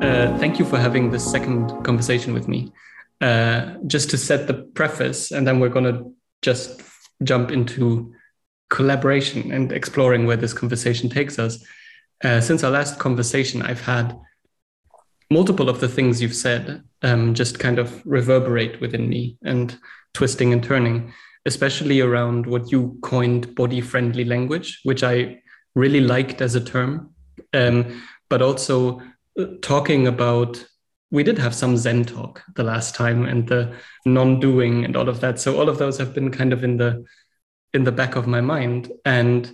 Uh, thank you for having this second conversation with me. Uh, just to set the preface, and then we're going to just jump into collaboration and exploring where this conversation takes us. Uh, since our last conversation, I've had multiple of the things you've said um, just kind of reverberate within me and twisting and turning, especially around what you coined body friendly language, which I really liked as a term, um, but also talking about. We did have some Zen talk the last time and the non doing and all of that. So, all of those have been kind of in the in the back of my mind. And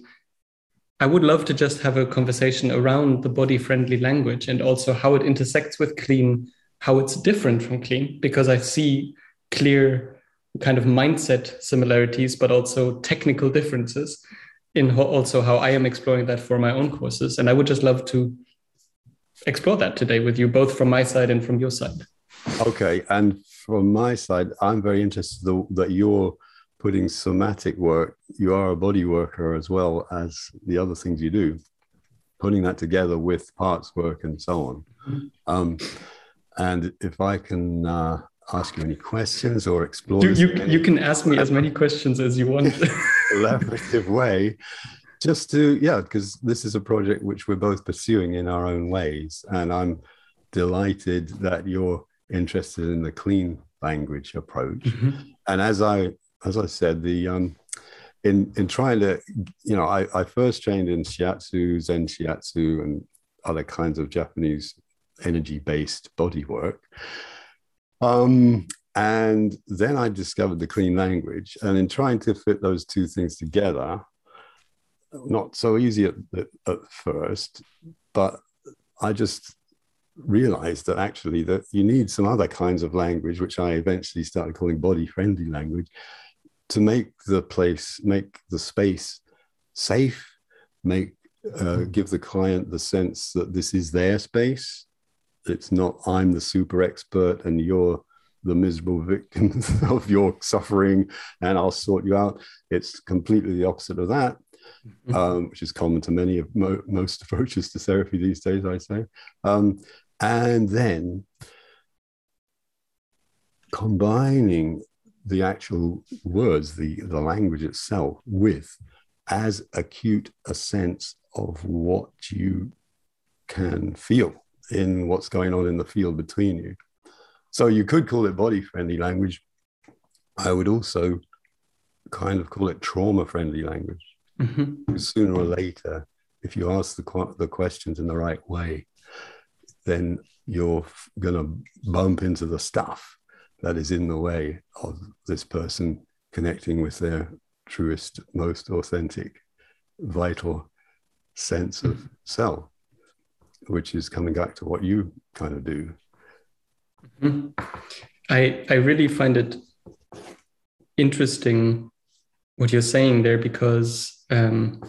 I would love to just have a conversation around the body friendly language and also how it intersects with clean, how it's different from clean, because I see clear kind of mindset similarities, but also technical differences in also how I am exploring that for my own courses. And I would just love to explore that today with you, both from my side and from your side. Okay. And from my side, I'm very interested that you're putting somatic work, you are a body worker as well as the other things you do, putting that together with parts work and so on. Mm-hmm. Um, and if I can uh, ask you any questions or explore, you, you, you can ask me as many questions as you want. collaborative way, just to yeah, because this is a project which we're both pursuing in our own ways, and I'm delighted that you're interested in the clean language approach. Mm-hmm. And as I as I said, the um, in in trying to, you know, I, I first trained in shiatsu, Zen shiatsu, and other kinds of Japanese energy-based body work. Um, and then I discovered the clean language, and in trying to fit those two things together, not so easy at, at first, but I just realized that actually that you need some other kinds of language, which I eventually started calling body-friendly language, to make the place, make the space safe, make uh, give the client the sense that this is their space. It's not I'm the super expert and you're the miserable victim of your suffering, and I'll sort you out. It's completely the opposite of that, mm-hmm. um, which is common to many of mo- most approaches to therapy these days. I say, um, and then combining the actual words, the, the language itself, with as acute a sense of what you can feel in what's going on in the field between you. So you could call it body friendly language. I would also kind of call it trauma friendly language. Mm-hmm. Sooner or later, if you ask the, the questions in the right way, then you're going to bump into the stuff that is in the way of this person connecting with their truest, most authentic, vital sense of self, which is coming back to what you kind of do. Mm-hmm. I I really find it interesting what you're saying there because um,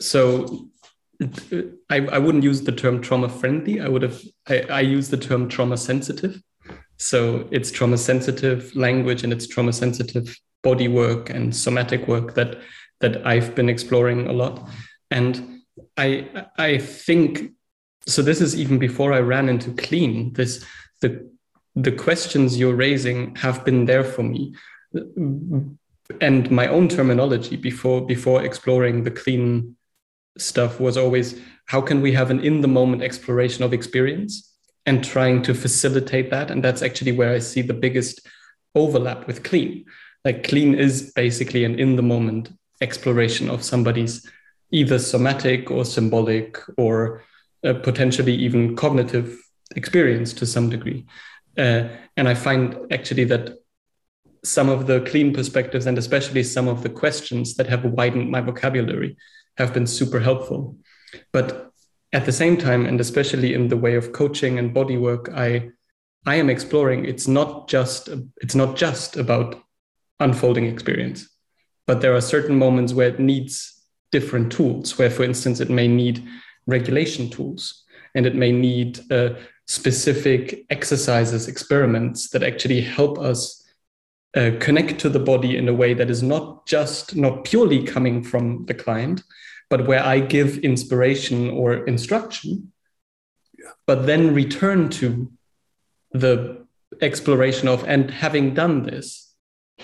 so I, I wouldn't use the term trauma friendly. I would have I, I use the term trauma sensitive so it's trauma sensitive language and it's trauma sensitive body work and somatic work that that I've been exploring a lot. And I I think so this is even before I ran into clean. This the the questions you're raising have been there for me. And my own terminology before before exploring the clean stuff was always how can we have an in the moment exploration of experience and trying to facilitate that. And that's actually where I see the biggest overlap with clean. Like clean is basically an in the moment exploration of somebody's either somatic or symbolic or uh, potentially even cognitive experience to some degree. Uh, and I find actually that some of the clean perspectives and especially some of the questions that have widened my vocabulary have been super helpful. But at the same time and especially in the way of coaching and body work i i am exploring it's not just it's not just about unfolding experience but there are certain moments where it needs different tools where for instance it may need regulation tools and it may need uh, specific exercises experiments that actually help us uh, connect to the body in a way that is not just not purely coming from the client but where I give inspiration or instruction but then return to the exploration of and having done this,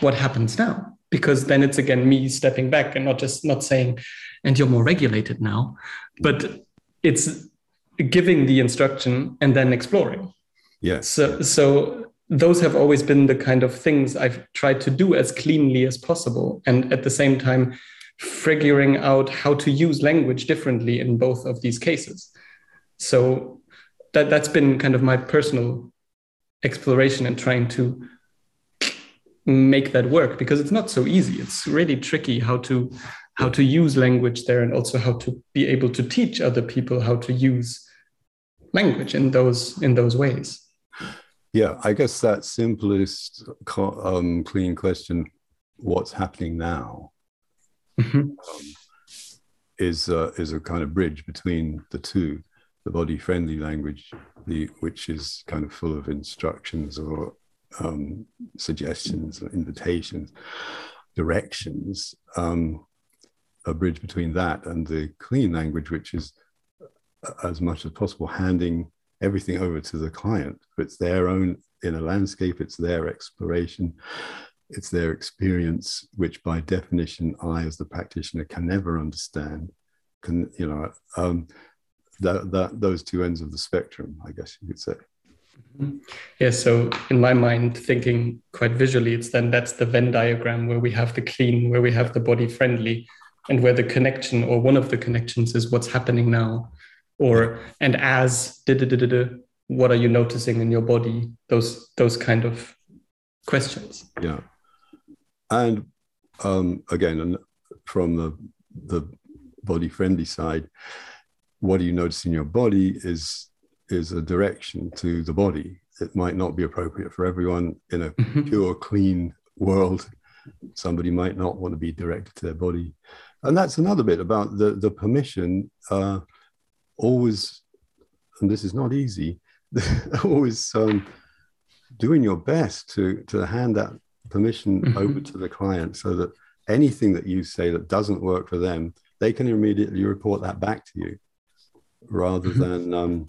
what happens now? Because then it's again me stepping back and not just not saying, and you're more regulated now, but it's giving the instruction and then exploring. Yes. So so those have always been the kind of things I've tried to do as cleanly as possible. And at the same time, figuring out how to use language differently in both of these cases. So that, that's been kind of my personal exploration and trying to make that work because it's not so easy. It's really tricky how to how to use language there and also how to be able to teach other people how to use language in those in those ways. Yeah, I guess that simplest um, clean question, what's happening now, mm-hmm. um, is uh, is a kind of bridge between the two, the body friendly language, the which is kind of full of instructions or um, suggestions, invitations, directions. Um, a bridge between that and the clean language, which is uh, as much as possible handing everything over to the client. It's their own inner landscape, it's their exploration, it's their experience, which by definition, I, as the practitioner, can never understand. Can you know um, that that those two ends of the spectrum, I guess you could say. Mm-hmm. Yeah, so in my mind, thinking quite visually, it's then that's the Venn diagram where we have the clean, where we have the body friendly, and where the connection or one of the connections is what's happening now or and as what are you noticing in your body? Those those kind of questions. Yeah. And um, again and from the the body friendly side what do you notice in your body is is a direction to the body. It might not be appropriate for everyone. In a mm-hmm. pure clean world somebody might not want to be directed to their body. And that's another bit about the the permission uh, always, and this is not easy, always um, doing your best to to hand that permission mm-hmm. over to the client so that anything that you say that doesn't work for them, they can immediately report that back to you, rather mm-hmm. than um,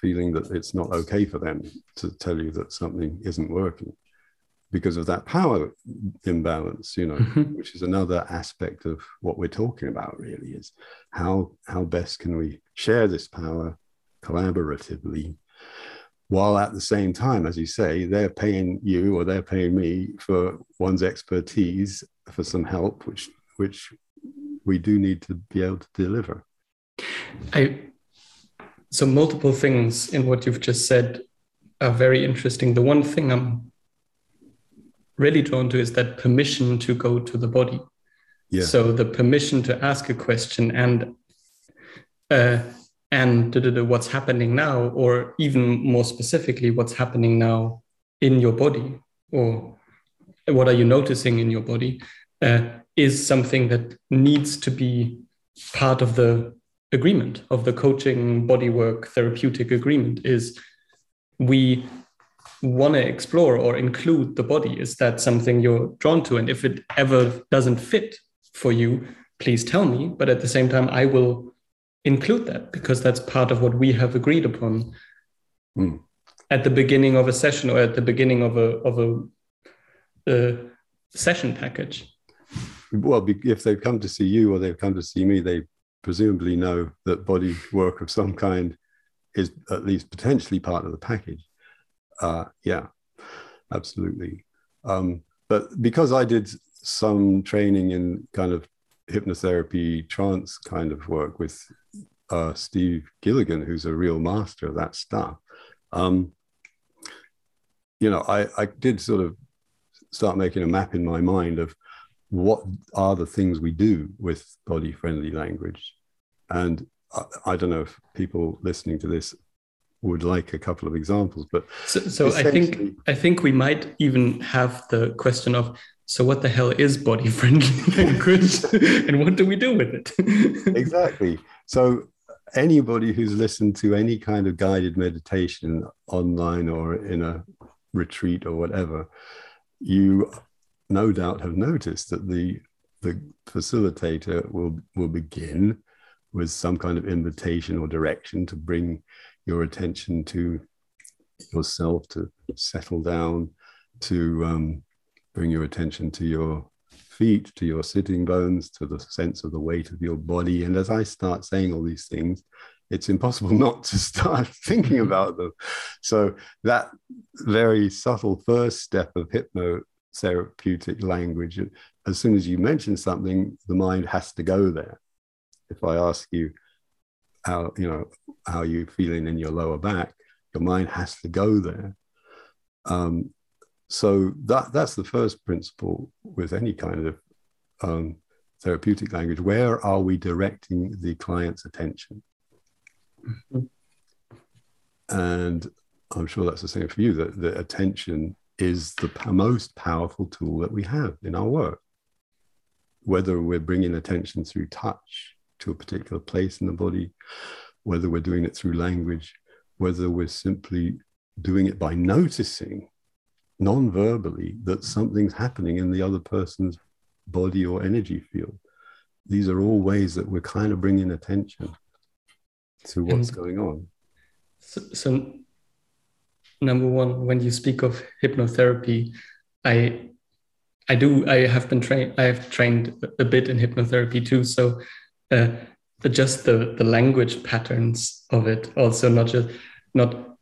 feeling that it's not okay for them to tell you that something isn't working because of that power imbalance you know mm-hmm. which is another aspect of what we're talking about really is how how best can we share this power collaboratively while at the same time as you say they're paying you or they're paying me for one's expertise for some help which which we do need to be able to deliver i so multiple things in what you've just said are very interesting the one thing i'm really drawn to is that permission to go to the body. Yeah. So the permission to ask a question and uh, and what's happening now, or even more specifically, what's happening now in your body, or what are you noticing in your body, uh, is something that needs to be part of the agreement of the coaching bodywork therapeutic agreement. Is we want to explore or include the body? Is that something you're drawn to? And if it ever doesn't fit for you, please tell me. But at the same time, I will include that because that's part of what we have agreed upon mm. at the beginning of a session or at the beginning of a of a, a session package. Well, if they've come to see you or they've come to see me, they presumably know that body work of some kind is at least potentially part of the package. Uh, yeah, absolutely. Um, but because I did some training in kind of hypnotherapy trance kind of work with uh, Steve Gilligan, who's a real master of that stuff. Um, you know, I, I did sort of start making a map in my mind of what are the things we do with body friendly language. And I, I, don't know if people listening to this would like a couple of examples but so, so i think i think we might even have the question of so what the hell is body friendly language and what do we do with it? Exactly. So anybody who's listened to any kind of guided meditation online or in a retreat or whatever you no doubt have noticed that the the facilitator will will begin with some kind of invitation or direction to bring your attention to yourself to settle down, to um, bring your attention to your feet, to your sitting bones, to the sense of the weight of your body. And as I start saying all these things, it's impossible not to start thinking about them. So that very subtle first step of hypnotherapeutic language, as soon as you mention something, the mind has to go there. If I ask you how, you know, how you feeling in your lower back, your mind has to go there. Um, so that that's the first principle with any kind of um, therapeutic language. Where are we directing the client's attention? Mm-hmm. And I'm sure that's the same for you. That the attention is the most powerful tool that we have in our work. Whether we're bringing attention through touch to a particular place in the body, whether we're doing it through language, whether we're simply doing it by noticing non-verbally that something's happening in the other person's body or energy field. These are all ways that we're kind of bringing attention to what's and going on. So, so, number one, when you speak of hypnotherapy, I I do I have been trained I have trained a bit in hypnotherapy too. So uh, just the the language patterns of it also not just not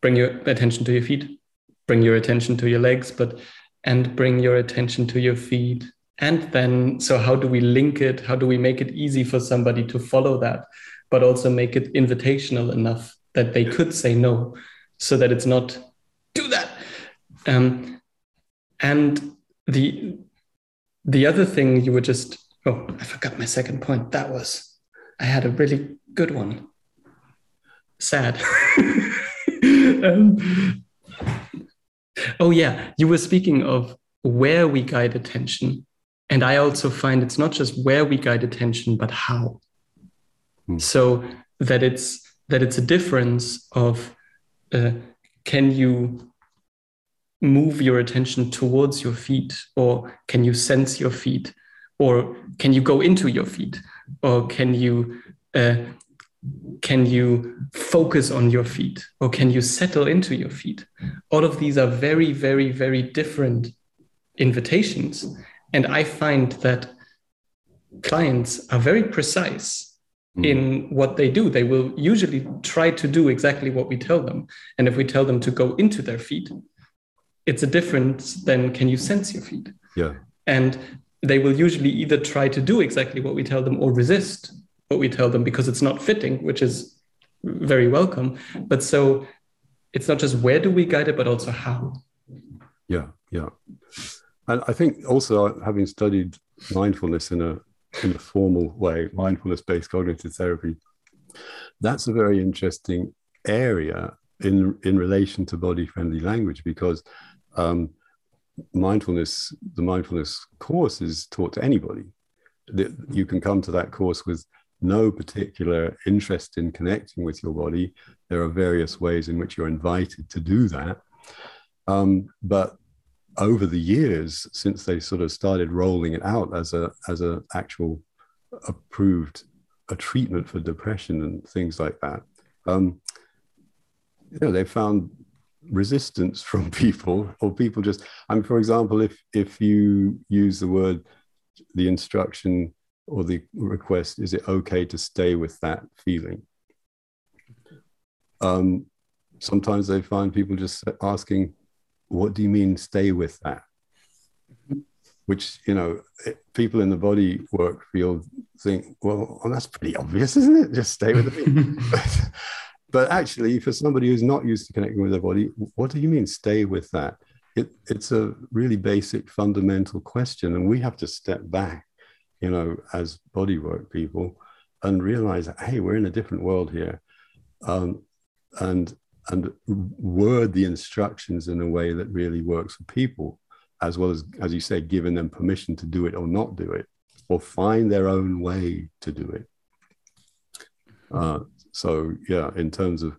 bring your attention to your feet, bring your attention to your legs, but and bring your attention to your feet. And then, so how do we link it? How do we make it easy for somebody to follow that, but also make it invitational enough that they could say no, so that it's not do that. Um, and the the other thing you were just oh, I forgot my second point. That was I had a really good one. Sad. um, Oh, yeah. You were speaking of where we guide attention. And I also find it's not just where we guide attention, but how. Hmm. So that it's that it's a difference of uh, can you move your attention towards your feet or can you sense your feet or can you go into your feet or can you uh, can you focus on your feet or can you settle into your feet? All of these are very, very, very different invitations. And I find that clients are very precise mm. in what they do. They will usually try to do exactly what we tell them. And if we tell them to go into their feet, it's a difference than can you sense your feet? Yeah. And they will usually either try to do exactly what we tell them or resist what we tell them because it's not fitting, which is very welcome. But so it's not just where do we guide it, but also how. Yeah, yeah. And I think also having studied mindfulness in a in a formal way, mindfulness-based cognitive therapy, that's a very interesting area in in relation to body-friendly language because um, mindfulness, the mindfulness course is taught to anybody. You can come to that course with no particular interest in connecting with your body, there are various ways in which you're invited to do that. Um, but over the years, since they sort of started rolling it out as a as an actual approved a treatment for depression and things like that, um, you know, they found resistance from people or people just I mean, for example, if if you use the word the instruction or the request is it okay to stay with that feeling? Um, sometimes they find people just asking what do you mean stay with that? Which you know people in the body work field think well, well that's pretty obvious isn't it? Just stay with the but, but actually for somebody who's not used to connecting with their body what do you mean stay with that it, it's a really basic fundamental question and we have to step back you know, as bodywork people and realize hey, we're in a different world here. Um, and and word the instructions in a way that really works for people, as well as, as you say, giving them permission to do it or not do it, or find their own way to do it. Uh, so yeah, in terms of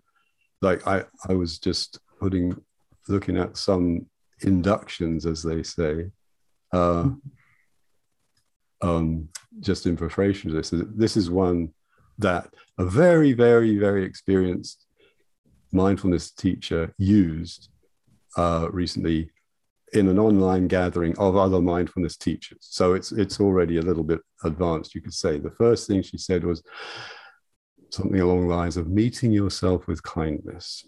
like I, I was just putting looking at some inductions, as they say, uh, um, just in preparation this. This is one that a very, very, very experienced mindfulness teacher used uh, recently in an online gathering of other mindfulness teachers. So it's it's already a little bit advanced, you could say. The first thing she said was something along the lines of meeting yourself with kindness.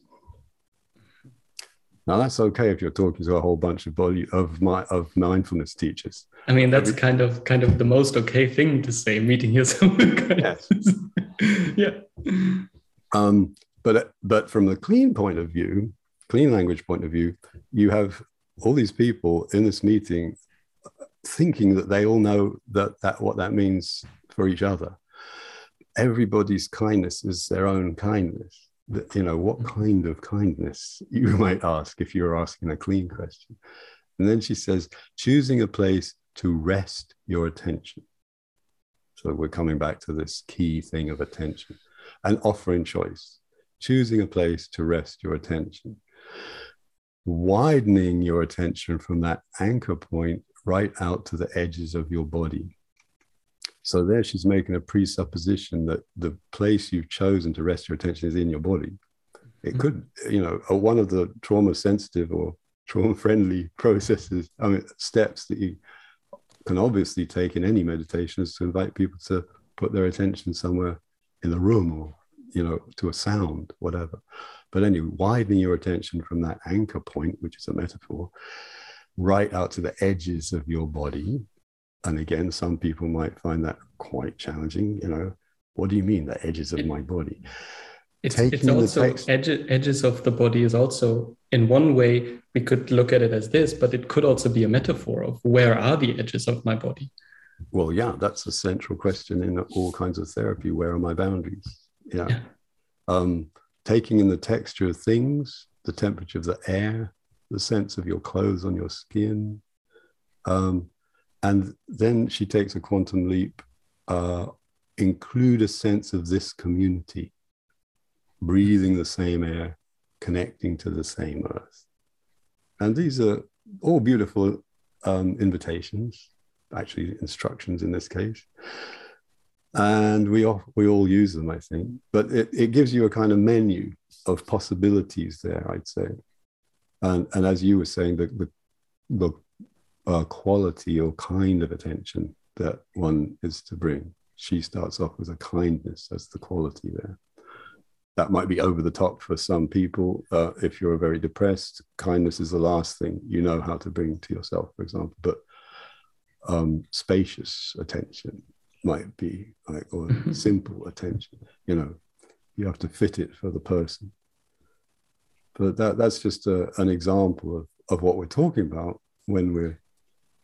Now that's okay if you're talking to a whole bunch of body of my of mindfulness teachers. I mean, that's kind of kind of the most okay thing to say, meeting yourself with kindness. Yes. yeah. Um, but but from the clean point of view, clean language point of view, you have all these people in this meeting thinking that they all know that, that what that means for each other. Everybody's kindness is their own kindness. That, You know, what mm-hmm. kind of kindness, you might ask if you're asking a clean question. And then she says, choosing a place to rest your attention. So we're coming back to this key thing of attention and offering choice, choosing a place to rest your attention widening your attention from that anchor point right out to the edges of your body. So there she's making a presupposition that the place you've chosen to rest your attention is in your body. It mm-hmm. could, you know, one of the trauma sensitive or trauma friendly processes, I mean, steps that you can obviously take in any meditation is to invite people to put their attention somewhere in the room or, you know, to a sound, whatever. But anyway, widening your attention from that anchor point, which is a metaphor, right out to the edges of your body. And again, some people might find that quite challenging. You know, what do you mean the edges of my body? It's, it's also text- edge, edges of the body is also in one way we could look at it as this, but it could also be a metaphor of where are the edges of my body. Well, yeah, that's a central question in all kinds of therapy. Where are my boundaries? Yeah. yeah. Um, taking in the texture of things, the temperature of the air, the sense of your clothes on your skin. Um, and then she takes a quantum leap, uh, include a sense of this community, breathing the same air, connecting to the same earth. And these are all beautiful um, invitations, actually, instructions in this case and we all, we all use them, I think. But it, it gives you a kind of menu of possibilities there, I'd say. And and as you were saying, the the, the uh, quality or kind of attention that one is to bring. She starts off with a kindness as the quality there. That might be over the top for some people. Uh, if you're very depressed, kindness is the last thing you know how to bring to yourself, for example. But um, spacious attention, might be like or mm-hmm. simple attention you know you have to fit it for the person but that that's just a, an example of, of what we're talking about when we're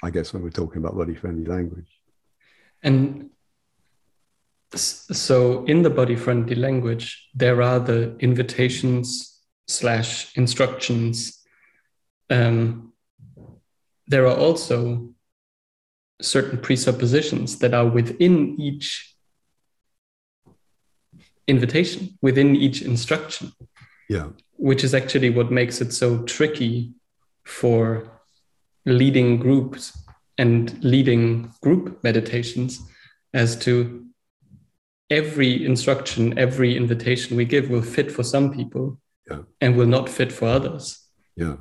i guess when we're talking about body friendly language and so in the body friendly language there are the invitations slash instructions um, there are also certain presuppositions that are within each invitation, within each instruction. Yeah. Which is actually what makes it so tricky for leading groups and leading group meditations as to every instruction, every invitation we give will fit for some people yeah. and will not fit for others. Yeah,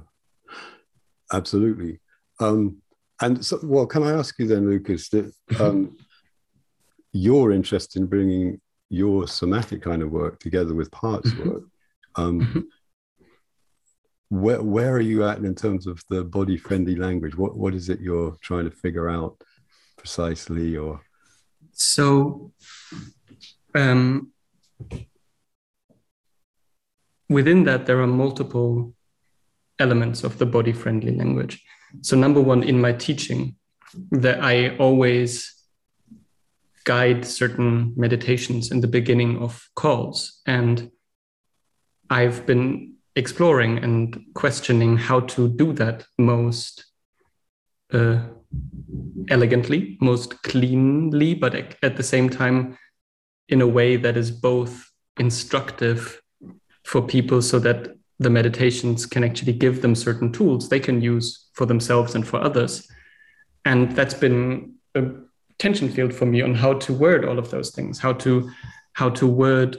absolutely. Um, and so, well, can I ask you then, Lucas, that um, your interest in bringing your somatic kind of work together with parts mm-hmm. work, um, mm-hmm. Where where are you at in terms of the body friendly language? What what is it you're trying to figure out precisely, or so? Um, within that, there are multiple elements of the body friendly language. So, number one, in my teaching, that I always guide certain meditations in the beginning of calls. And I've been exploring and questioning how to do that most uh, elegantly, most cleanly, but at the same time, in a way that is both instructive for people so that the meditations can actually give them certain tools they can use for themselves and for others. And that's been a tension field for me on how to word all of those things, how to how to word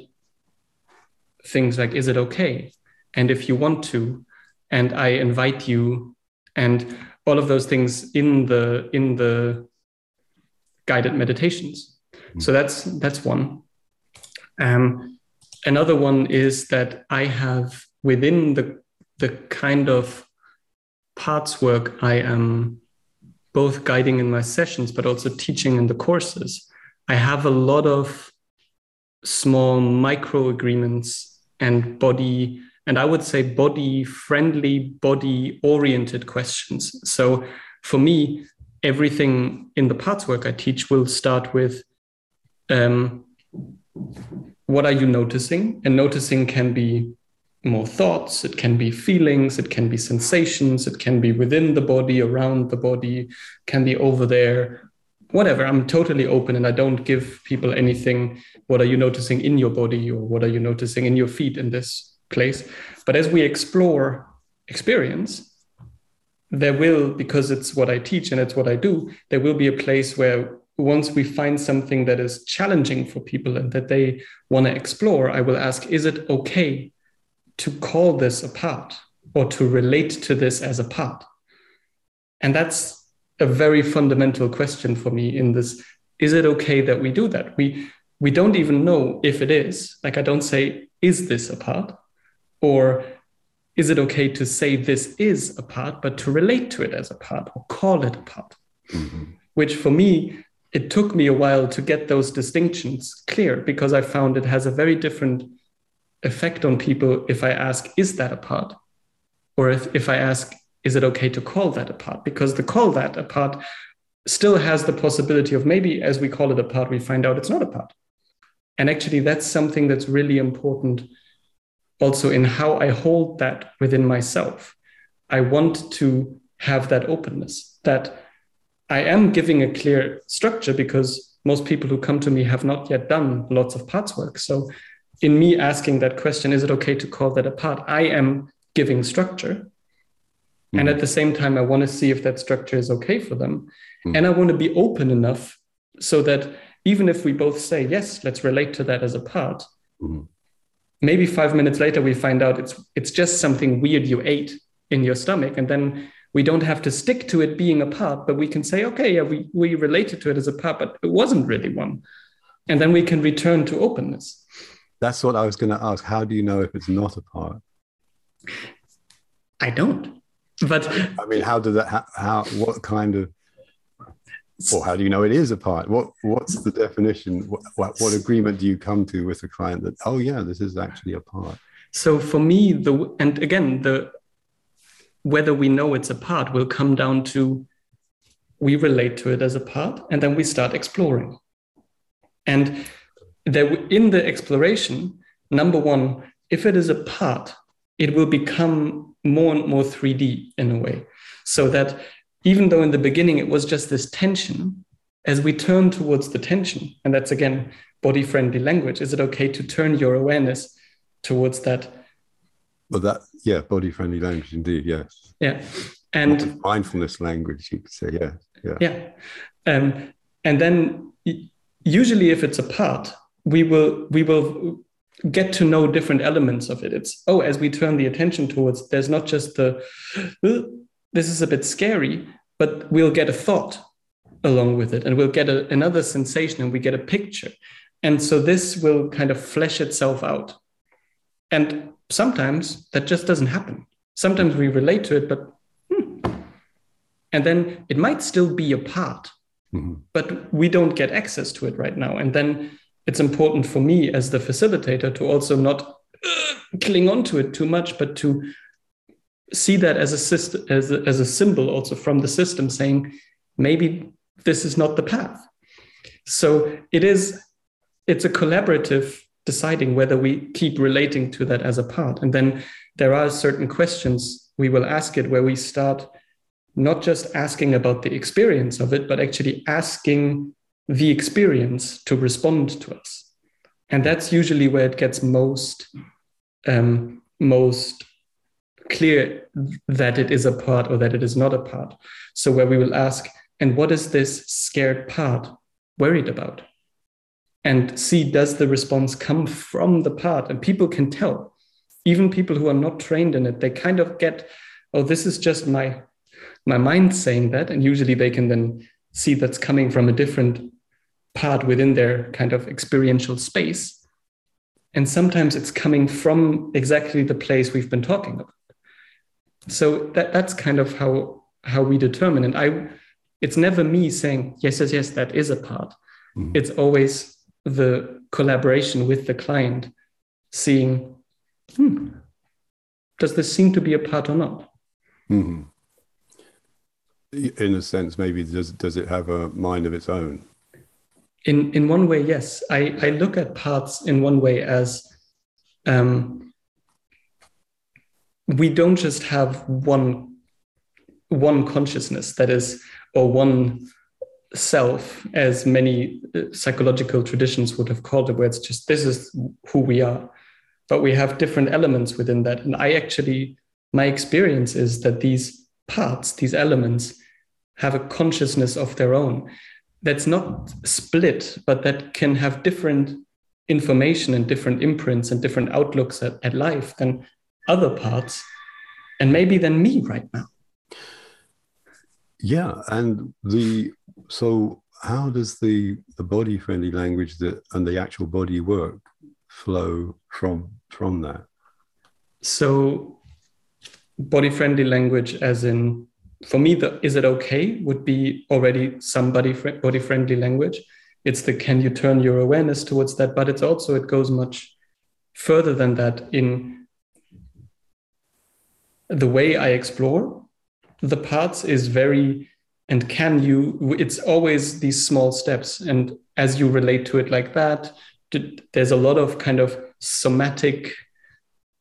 things like is it okay? And if you want to, and I invite you, and all of those things in the in the guided meditations. Mm. So that's that's one. Um, another one is that I have within the the kind of parts work I am both guiding in my sessions, but also teaching in the courses. I have a lot of small micro agreements and body, and I would say body friendly, body oriented questions. So for me, everything in the parts work I teach will start with um, what are you noticing? And noticing can be more thoughts, it can be feelings, it can be sensations, it can be within the body, around the body, can be over there, whatever. I'm totally open and I don't give people anything. What are you noticing in your body or what are you noticing in your feet in this place? But as we explore experience, there will, because it's what I teach and it's what I do, there will be a place where once we find something that is challenging for people and that they want to explore, I will ask, is it okay to call this a part or to relate to this as a part? And that's a very fundamental question for me in this is it okay that we do that? We we don't even know if it is. Like I don't say is this a part or is it okay to say this is a part but to relate to it as a part or call it a part? Mm-hmm. Which for me it took me a while to get those distinctions clear because I found it has a very different effect on people if I ask, is that a part? Or if, if I ask, is it okay to call that a part? Because the call that a part still has the possibility of maybe as we call it a part, we find out it's not a part. And actually, that's something that's really important also in how I hold that within myself. I want to have that openness that I am giving a clear structure because most people who come to me have not yet done lots of parts work. So in me asking that question, is it okay to call that a part? I am giving structure. Mm. And at the same time, I want to see if that structure is okay for them. Mm. And I want to be open enough so that even if we both say, yes, let's relate to that as a part, mm. Maybe five minutes later we find out it's it's just something weird you ate in your stomach. And then we don't have to stick to it being a part, but we can say, okay, yeah, we, we related to it as a part, but it wasn't really one. And then we can return to openness. That's what I was going to ask. How do you know if it's not a part? I don't. But I mean, how does that? How, how? What kind of? Or how do you know it is a part? What What's the definition? What, what, agreement do you come to with a client that oh yeah, this is actually a part? So for me, the and again the whether we know it's a part will come down to we relate to it as a part, and then we start exploring. And there in the exploration, number one, if it is a part, it will become more and more 3D in a way. So that even though in the beginning it was just this tension, as we turn towards the tension, and that's again body friendly language, is it okay to turn your awareness towards that? Well, that, yeah, body friendly language indeed, yes. Yeah. And mindfulness language, you could say, yeah. Yeah. Yeah. Um, and then usually if it's a part, we will we will get to know different elements of it it's oh as we turn the attention towards there's not just the this is a bit scary but we'll get a thought along with it and we'll get a, another sensation and we get a picture and so this will kind of flesh itself out and sometimes that just doesn't happen sometimes we relate to it but hmm. and then it might still be a part mm-hmm. but we don't get access to it right now and then it's important for me as the facilitator to also not uh, cling on to it too much, but to see that as a system, as a, as a symbol also from the system saying, maybe this is not the path. So it is, it's a collaborative deciding whether we keep relating to that as a part. And then there are certain questions we will ask it where we start not just asking about the experience of it, but actually asking the experience to respond to us. And that's usually where it gets most um, most clear that it is a part or that it is not a part. So where we will ask, and what is this scared part worried about? And see, does the response come from the part? And people can tell. even people who are not trained in it, they kind of get, oh, this is just my my mind saying that. And usually they can then see that's coming from a different part within their kind of experiential space. And sometimes it's coming from exactly the place we've been talking about. So that, that's kind of how how we determine. And I it's never me saying, yes, yes, yes, that is a part. Mm-hmm. It's always the collaboration with the client, seeing, hmm, does this seem to be a part or not? Mm-hmm. In a sense, maybe does does it have a mind of its own? In in one way, yes. I, I look at parts in one way as um, we don't just have one one consciousness that is or one self, as many uh, psychological traditions would have called it, where it's just this is who we are. But we have different elements within that. And I actually, my experience is that these parts, these elements, have a consciousness of their own that's not split, but that can have different information and different imprints and different outlooks at, at life than other parts, and maybe than me right now. Yeah, and the so how does the the body friendly language that and the actual body work flow from from that? So body friendly language, as in for me, the is it okay would be already some body fr- body friendly language. It's the can you turn your awareness towards that, but it's also it goes much further than that in the way I explore the parts is very and can you it's always these small steps. And as you relate to it like that there's a lot of kind of somatic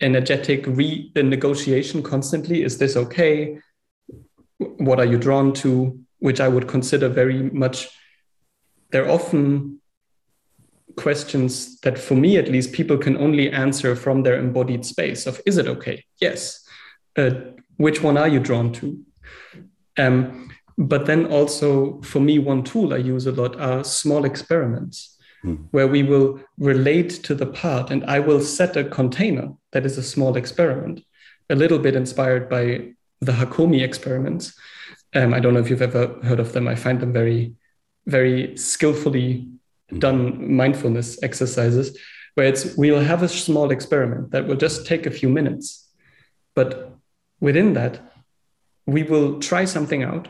energetic re negotiation constantly. Is this okay? What are you drawn to? Which i would consider very much they're often questions that for me at least people can only answer from their embodied space of is it okay? Yes uh, which one are you drawn to? Um, but then also for me, one tool I use a lot are small experiments mm. where we will relate to the part and I will set a container that is a small experiment, a little bit inspired by the Hakomi experiments. Um, I don't know if you've ever heard of them. I find them very, very skillfully hmm. done mindfulness exercises where it's we'll have a small experiment that will just take a few minutes, but within that, we will try something out.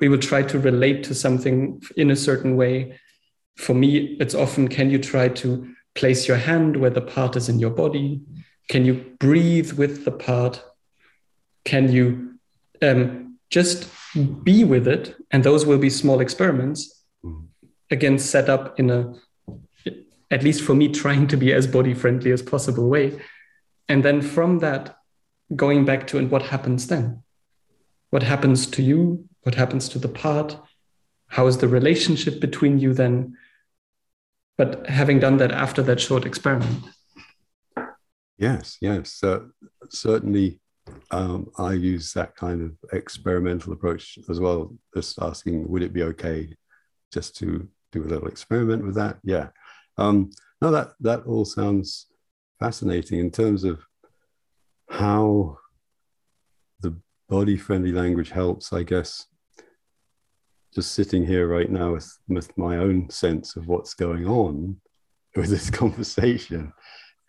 We will try to relate to something in a certain way. For me, it's often can you try to place your hand where the part is in your body? Can you breathe with the part? Can you um, just be with it? And those will be small experiments, again, set up in a, at least for me, trying to be as body friendly as possible way. And then from that, going back to and what happens then? What happens to you? What happens to the part? How is the relationship between you then? But having done that after that short experiment. Yes, yes. Uh, certainly, um, I use that kind of experimental approach as well, just asking, would it be okay just to do a little experiment with that? Yeah. Um, no, that, that all sounds fascinating in terms of how the body friendly language helps, I guess, just sitting here right now with, with my own sense of what's going on with this conversation.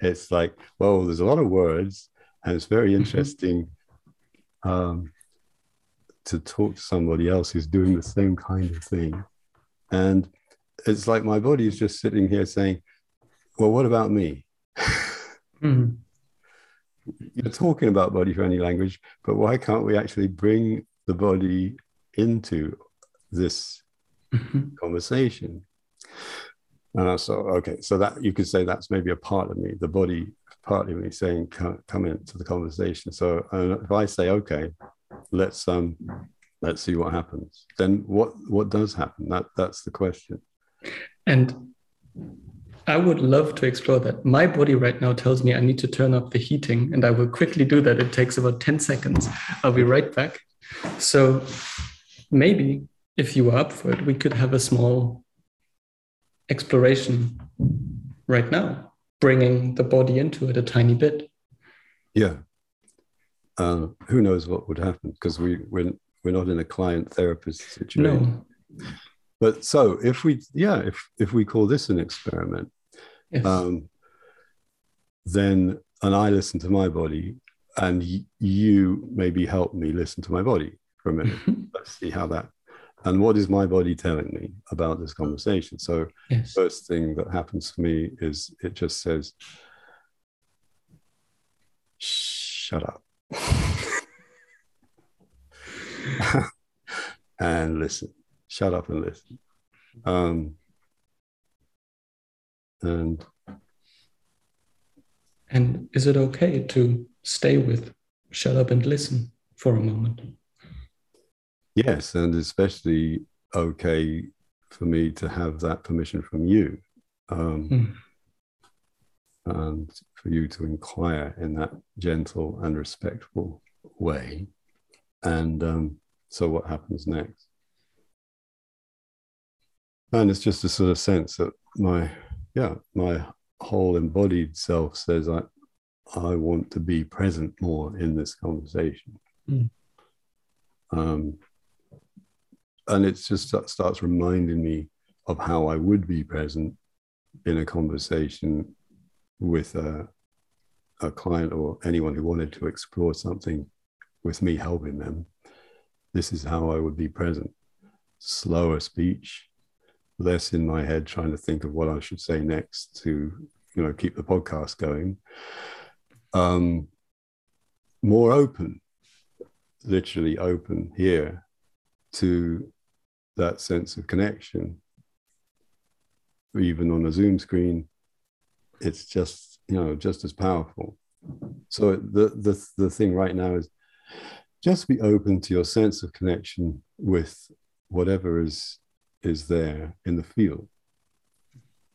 It's like, well, there's a lot of words, and it's very mm-hmm. interesting um, to talk to somebody else who's doing the same kind of thing. And it's like my body is just sitting here saying, well, what about me? Mm-hmm you're talking about body friendly language, but why can't we actually bring the body into this mm-hmm. conversation? And I saw, okay, so that you could say that's maybe a part of me, the body part of me saying, come, come into the conversation. So if I say, okay, let's um, let's see what happens, then what what does happen? That that's the question. And I would love to explore that. My body right now tells me I need to turn up the heating, and I will quickly do that. It takes about 10 seconds. I'll be right back. So maybe if you are up for it, we could have a small exploration right now, bringing the body into it a tiny bit. Yeah. Uh, who knows what would happen because we we're, we're not in a client therapist situation. No. But so if we yeah if if we call this an experiment, Yes. um, then and I listen to my body, and you maybe help me listen to my body for a minute. Let's see how that. And what is my body telling me about this conversation? So yes. first thing that happens for me is it just says, "Shut up." and listen. Shut up and listen. Um, and And is it okay to stay with shut up and listen for a moment? yes, and especially okay for me to have that permission from you. Um, Mm. and for you to inquire in that gentle and respectful way. And um, so, what happens next? And it's just a sort of sense that my, yeah, my whole embodied self says, I, I want to be present more in this conversation. Mm. Um, and it just start- starts reminding me of how I would be present in a conversation with a, a client or anyone who wanted to explore something with me helping them. This is how I would be present. Slower speech, less in my head trying to think of what I should say next to, you know, keep the podcast going. Um, more open, literally open here to that sense of connection. Even on a Zoom screen, it's just you know just as powerful. So the the the thing right now is just be open to your sense of connection with whatever is is there in the field.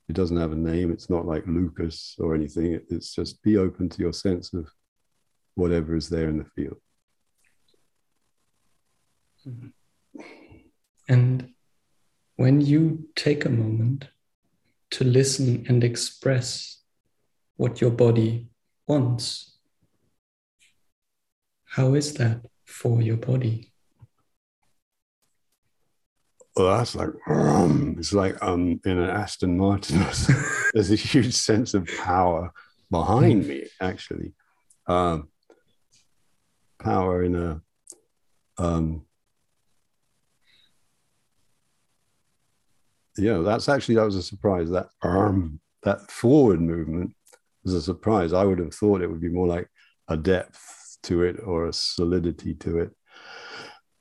It doesn't have a name. It's not like Lucas or anything. It's just be open to your sense of whatever is there in the field. Mm-hmm. And when you take a moment to listen and express what your body wants, how is that for your body? Well, that's like it's like um in an Aston Martin. There's a huge sense of power behind me, actually. Um, power in a um, yeah. That's actually that was a surprise. That arm, that forward movement was a surprise. I would have thought it would be more like a depth to it or a solidity to it.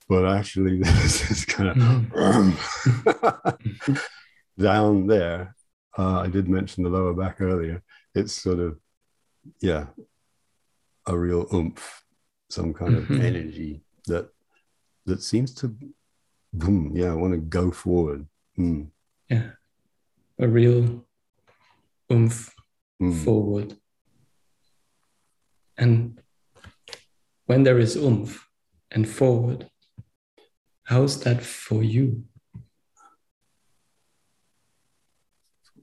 But actually, this is kind of down there. Uh, I did mention the lower back earlier. It's sort of, yeah, a real oomph, some kind Mhm. of energy that that seems to, boom, yeah, I want to go forward. Mm, Yeah, a real oomph mm. forward. And when there is oomph and forward, how's that for you?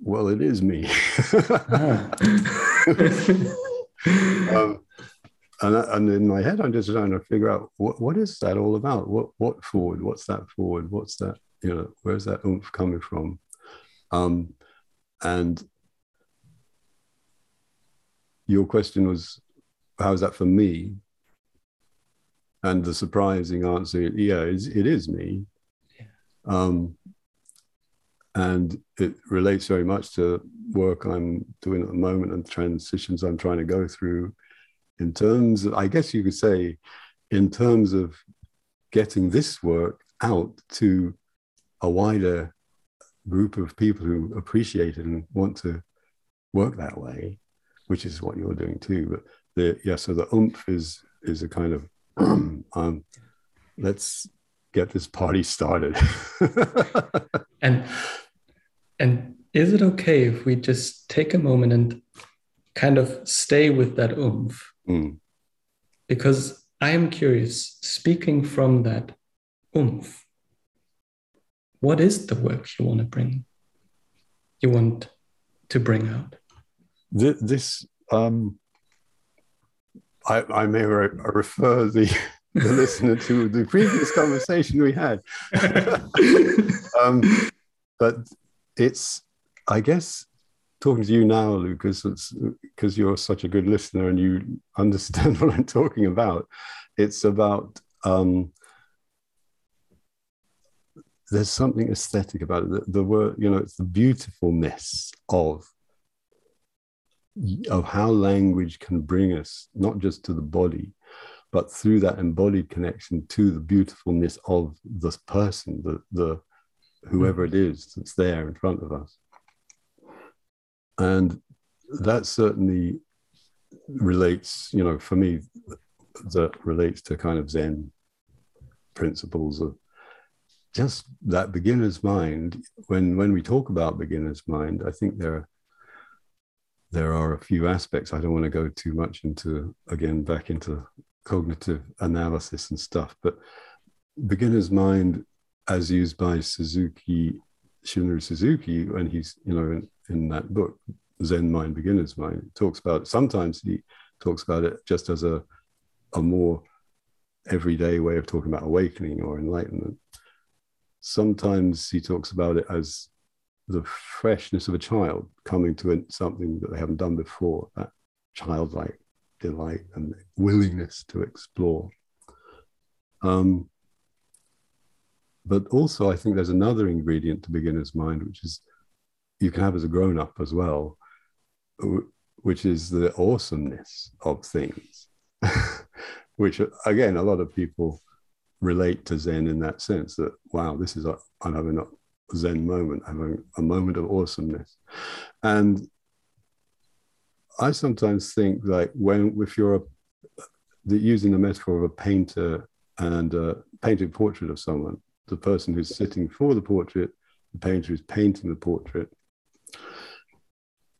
Well, it is me. Ah. um, and, and in my head, I'm just trying to figure out what, what is that all about? What what forward? What's that forward? What's that? You know, where's that oomph coming from? Um, and your question was, how's that for me? And the surprising answer, yeah, is it is me. Yeah. Um, and it relates very much to work I'm doing at the moment and transitions I'm trying to go through in terms of, I guess you could say, in terms of getting this work out to a wider group of people who appreciate it and want to work that way, which is what you're doing too. But the yeah, so the oomph is is a kind of um, let's get this party started. and and is it okay if we just take a moment and kind of stay with that oomph? Mm. Because I am curious, speaking from that oomph, what is the work you want to bring? You want to bring out? Th- this um I, I may re- refer the, the listener to the previous conversation we had. um, but it's, I guess, talking to you now, Lucas, because you're such a good listener and you understand what I'm talking about. It's about um, there's something aesthetic about it. The, the word, you know, it's the beautifulness of of how language can bring us not just to the body, but through that embodied connection to the beautifulness of this person, the the whoever it is that's there in front of us. And that certainly relates, you know, for me, that relates to kind of Zen principles of just that beginner's mind when when we talk about beginner's mind i think there there are a few aspects i don't want to go too much into again back into cognitive analysis and stuff but beginner's mind as used by suzuki shunryu suzuki when he's you know in, in that book zen mind beginner's mind talks about sometimes he talks about it just as a a more everyday way of talking about awakening or enlightenment. Sometimes he talks about it as the freshness of a child coming to something that they haven't done before, that childlike delight and willingness to explore. Um, but also, I think there's another ingredient to beginner's mind, which is you can have as a grown up as well, which is the awesomeness of things, which, again, a lot of people relate to Zen in that sense that, wow, this is, I'm having a Zen moment, having a moment of awesomeness. And I sometimes think like when, if you're a, the, using the metaphor of a painter and a painting portrait of someone, the person who's sitting for the portrait, the painter who's painting the portrait,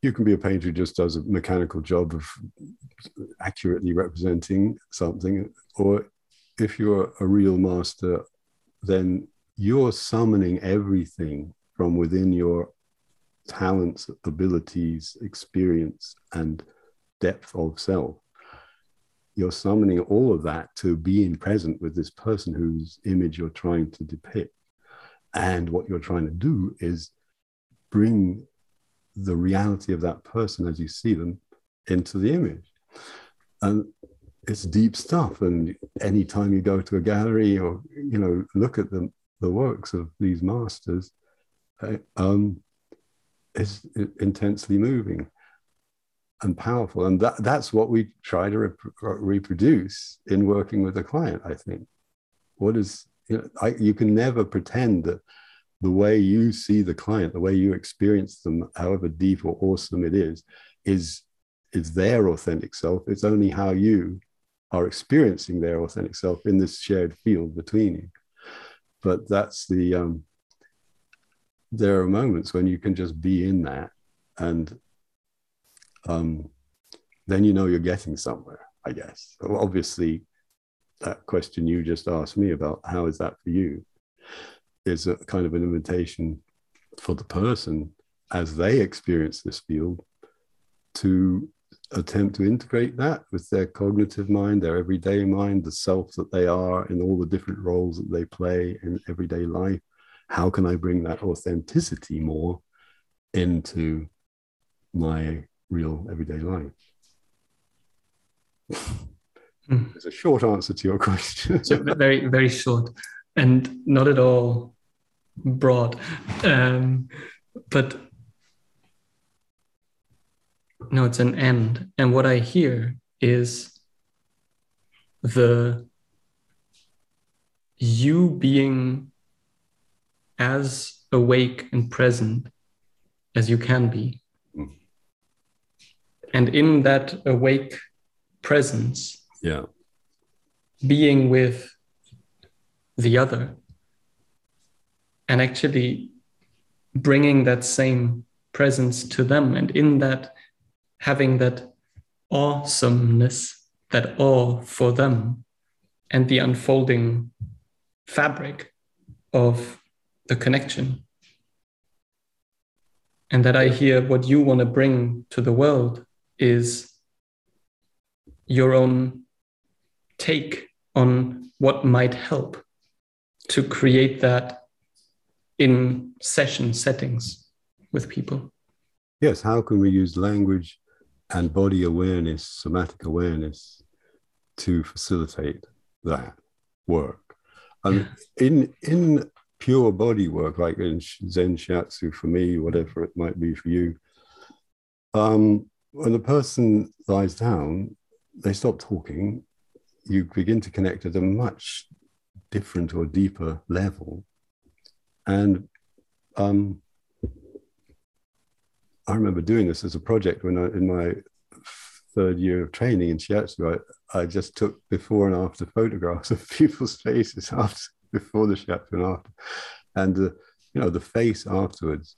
you can be a painter who just does a mechanical job of accurately representing something, or if you're a real master, then you're summoning everything from within your talents, abilities, experience, and depth of self. You're summoning all of that to being present with this person whose image you're trying to depict. And what you're trying to do is bring the reality of that person as you see them into the image. And it's deep stuff. And anytime you go to a gallery or you know look at the the works of these masters, uh, um, it's intensely moving and powerful. And that that's what we try to rep- reproduce in working with a client. I think. What is you know I, you can never pretend that the way you see the client, the way you experience them, however deep or awesome it is, is is their authentic self. It's only how you are experiencing their authentic self in this shared field between you. But that's the, um, there are moments when you can just be in that and um, then you know you're getting somewhere, I guess. So obviously, that question you just asked me about how is that for you is a kind of an invitation for the person as they experience this field to attempt to integrate that with their cognitive mind, their everyday mind, the self that they are in all the different roles that they play in everyday life. How can I bring that authenticity more into my real everyday life? Hmm. It's a short answer to your question. so very, very short and not at all broad. Um, but no, it's an end. And what I hear is the you being as awake and present as you can be. Hmm. And in that awake presence, yeah, being with the other and actually bringing that same presence to them and in that having that awesomeness, that awe for them, and the unfolding fabric of the connection. And that I hear what you want to bring to the world is your own take on what might help to create that in session settings with people. Yes, how can we use language and body awareness, somatic awareness, to facilitate that work? And in in pure body work, like in Zen Shiatsu for me, whatever it might be for you, um, when the person lies down, they stop talking. You begin to connect at a much different or deeper level. And um, I remember doing this as a project when I, in my third year of training in shiatsu, I, I just took before and after photographs of people's faces after, before the shiatsu and after. And, uh, you know, the face afterwards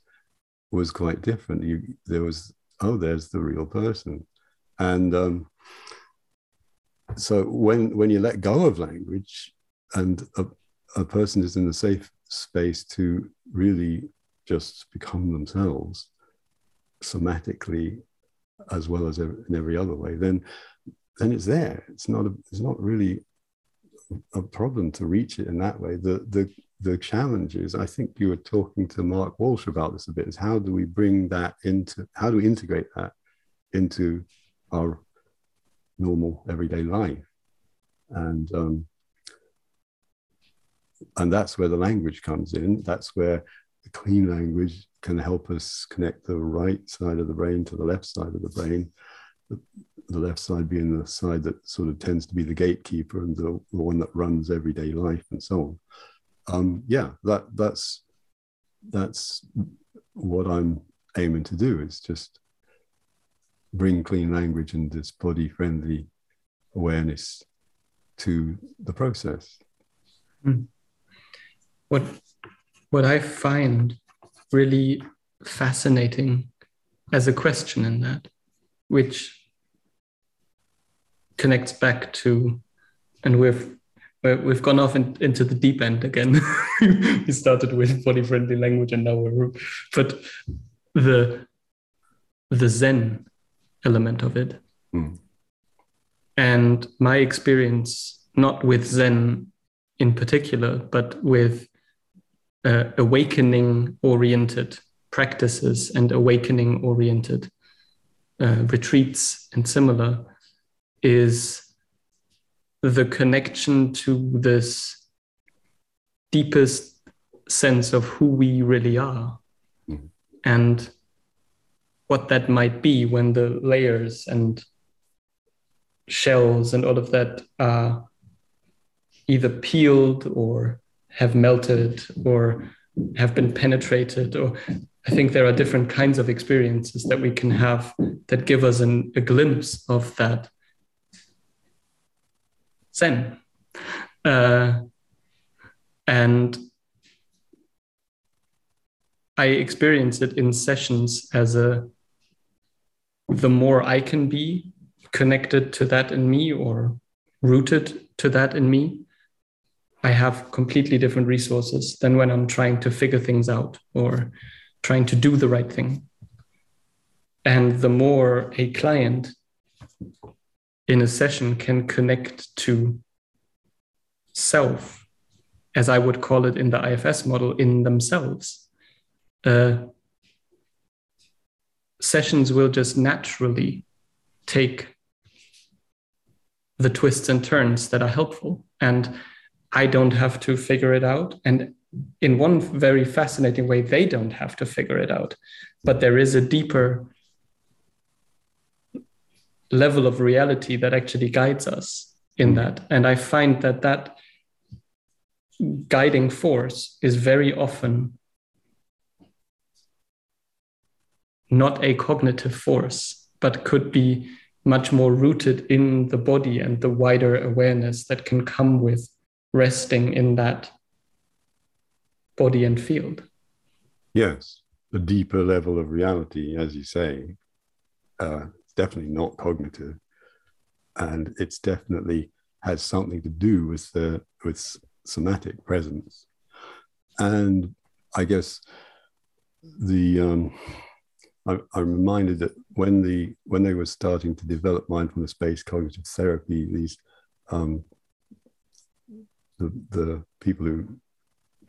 was quite different. You, there was, oh, there's the real person. And um, so when, when you let go of language and a, a person is in a safe space to really just become themselves somatically as well as in every other way, then then it's there. It's not a, it's not really a problem to reach it in that way. The the the challenge is, I think you were talking to Mark Walsh about this a bit, is how do we bring that into how do we integrate that into our normal everyday life? And um, and that's where the language comes in. That's where the clean language can help us connect the right side of the brain to the left side of the brain. The, the left side being the side that sort of tends to be the gatekeeper and the, the one that runs everyday life and so on. Um, yeah, that that's that's what I'm aiming to do is just bring clean language and this body friendly awareness to the process. Mm what what I find really fascinating as a question in that, which connects back to, and we've we've gone off in, into the deep end again. we started with body friendly language, and now we're but the the Zen element of it, mm. and my experience not with Zen in particular, but with uh, awakening oriented practices and awakening oriented uh, retreats and similar is the connection to this deepest sense of who we really are mm-hmm. and what that might be when the layers and shells and all of that are either peeled or have melted or have been penetrated or i think there are different kinds of experiences that we can have that give us an, a glimpse of that. Zen. Uh, and i experience it in sessions as a the more i can be connected to that in me or rooted to that in me I have completely different resources than when I'm trying to figure things out or trying to do the right thing. And the more a client in a session can connect to self, as I would call it in the IFS model, in themselves, uh, sessions will just naturally take the twists and turns that are helpful. And I don't have to figure it out. And in one very fascinating way, they don't have to figure it out. But there is a deeper level of reality that actually guides us in mm. that. And I find that that guiding force is very often not a cognitive force, but could be much more rooted in the body and the wider awareness that can come with resting in that body and field. Yes, a deeper level of reality, as you say. Uh, it's definitely not cognitive, and it's definitely has something to do with the with somatic presence. And I guess the um, I'm reminded that when the when they were starting to develop mindfulness-based cognitive therapy, these um, the the people who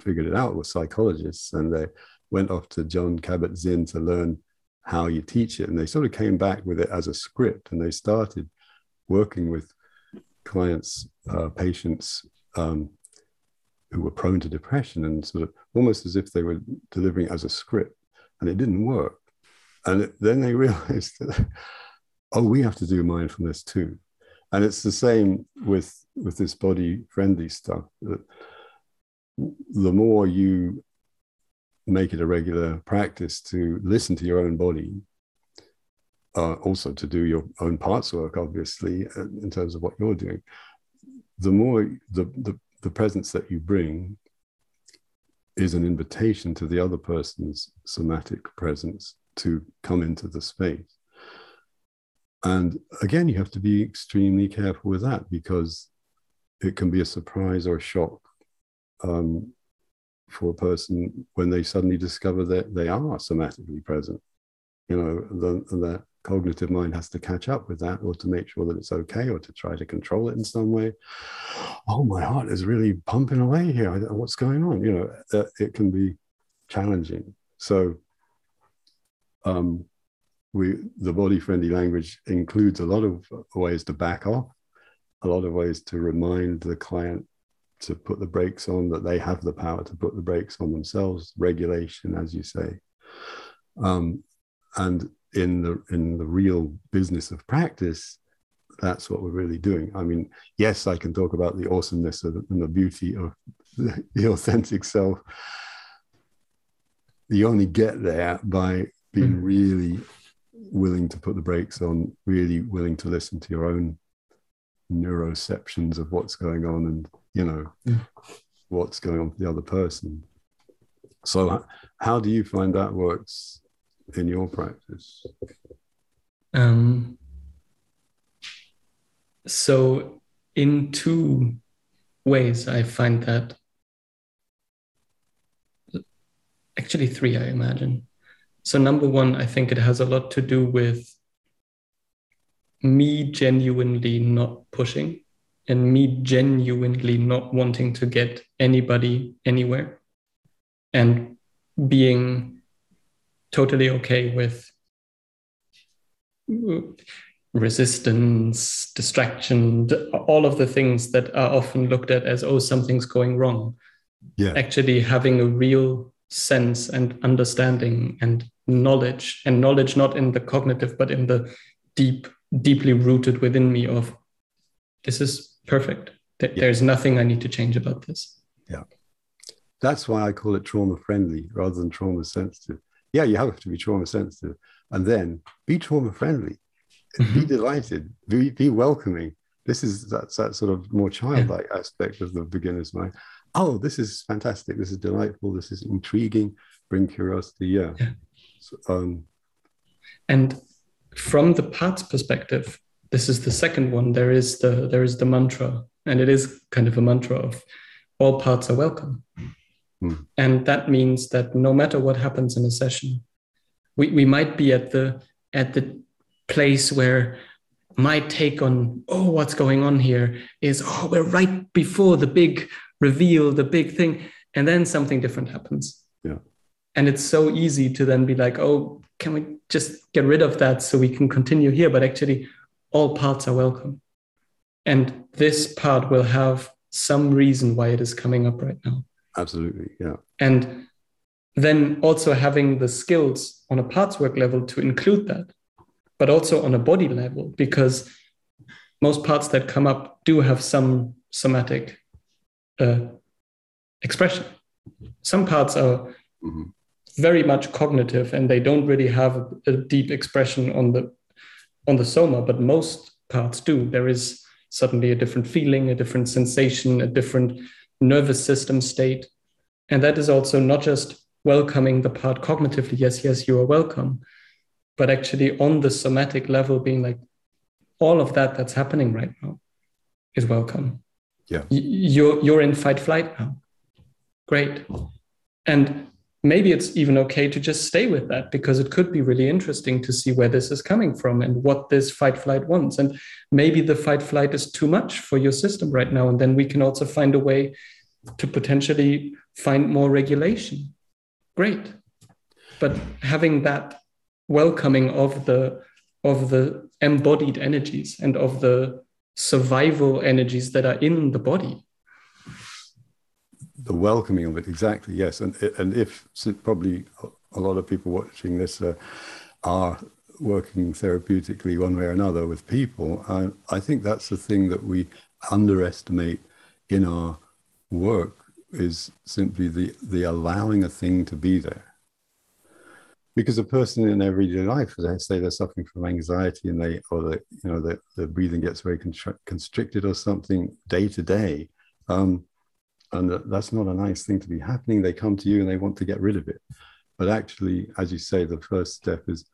figured it out were psychologists, and they went off to Jon Kabat-Zinn to learn how you teach it, and they sort of came back with it as a script, and they started working with clients, uh, patients um, who were prone to depression, and sort of almost as if they were delivering it as a script, and it didn't work. And then they realized that, oh, we have to do mindfulness too. And it's the same with with this body friendly stuff. The more you make it a regular practice to listen to your own body, uh, also to do your own parts work, obviously, uh, in terms of what you're doing, the more the, the, the presence that you bring is an invitation to the other person's somatic presence to come into the space. And again, you have to be extremely careful with that because it can be a surprise or a shock um, for a person when they suddenly discover that they are somatically present. You know, the, the cognitive mind has to catch up with that or to make sure that it's okay or to try to control it in some way. Oh, my heart is really pumping away here. What's going on? You know, it can be challenging. So, um, we the body friendly language includes a lot of ways to back off, a lot of ways to remind the client to put the brakes on, that they have the power to put the brakes on themselves, regulation, as you say. Um, and in the in the real business of practice, that's what we're really doing. I mean, yes, I can talk about the awesomeness of, and the beauty of the, the authentic self. You only get there by being mm. really willing to put the brakes on, really willing to listen to your own neuroceptions of what's going on and you know yeah. what's going on for the other person. So how do you find that works in your practice? Um, so in two ways i find that. Actually three i imagine so number one i think it has a lot to do with me genuinely not pushing and me genuinely not wanting to get anybody anywhere and being totally okay with resistance, distraction, all of the things that are often looked at as, oh, something's going wrong. Yeah. Actually, having a real sense and understanding and knowledge, and knowledge not in the cognitive, but in the deep deeply rooted within me of this is perfect. yeah. There's nothing I need to change about this. Yeah. That's why I call it trauma friendly rather than trauma sensitive. Yeah, you have to be trauma sensitive and then be trauma friendly. Mm-hmm. Be delighted, be, be welcoming. This is that's that sort of more childlike yeah. aspect of the beginner's mind. Oh, this is fantastic. This is delightful. This is intriguing. Bring curiosity. Yeah. yeah. Um, and from the parts perspective, this is the second one. There is the there is the mantra, and it is kind of a mantra of all parts are welcome. Mm. And that means that no matter what happens in a session, we, we might be at the at the place where my take on oh what's going on here is oh we're right before the big reveal the big thing and then something different happens and it's so easy to then be like oh can we just get rid of that so we can continue here? But actually all parts are welcome. And this part will have some reason why it is coming up right now. Absolutely yeah. And then also having the skills on a parts work level to include that but also on a body level because most parts that come up do have some somatic uh, expression. Some parts are mm-hmm very much cognitive and they don't really have a, a deep expression on the on the soma but most parts do. There is suddenly a different feeling a different sensation a different nervous system state. And that is also not just welcoming the part cognitively. Yes yes you are welcome. But actually on the somatic level being like all of that that's happening right now is welcome. Yeah. You're you're in fight flight now. Great. And maybe it's even okay to just stay with that because it could be really interesting to see where this is coming from and what this fight flight wants. And maybe the fight flight is too much for your system right now. And then we can also find a way to potentially find more regulation. Great. But having that welcoming of the of the embodied energies and of the survival energies that are in the body the welcoming of it exactly yes and and if probably a lot of people watching this uh, are working therapeutically one way or another with people I, I think that's the thing that we underestimate in our work is simply the the allowing a thing to be there because a person in everyday life, they say they're suffering from anxiety and they, or the, you know, the, the breathing gets very constricted or something day to day. Um, and that's not a nice thing to be happening. They come to you and they want to get rid of it. But actually, as you say, the first step is,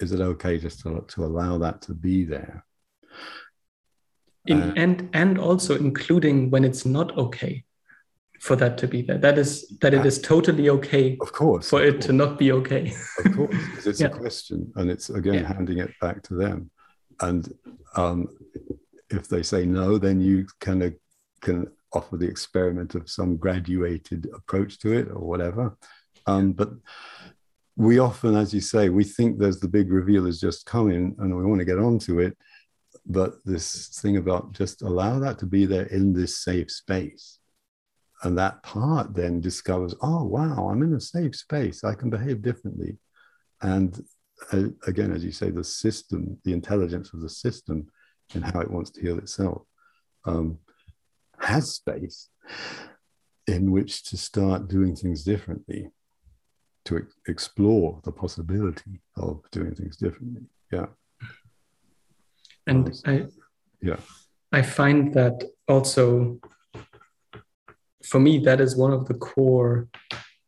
is it okay just to, to allow that to be there? In, uh, and and also including when it's not okay for that to be there. That is that it is totally okay. Of course, for of it course. to not be okay. of course, because it's yeah. a question, and it's again yeah. handing it back to them. And um, if they say no, then you kind of can offer the experiment of some graduated approach to it or whatever. Um, but we often, as you say, we think there's the big reveal is just coming, and we want to get onto it. But this thing about just allow that to be there in this safe space. And that part then discovers oh wow i'm in a safe space. I can behave differently. And uh, again as you say the system the intelligence of the system and how it wants to heal itself. Um, has space in which to start doing things differently to ex- explore the possibility of doing things differently. Yeah. And i yeah. I find that also for me, that is one of the core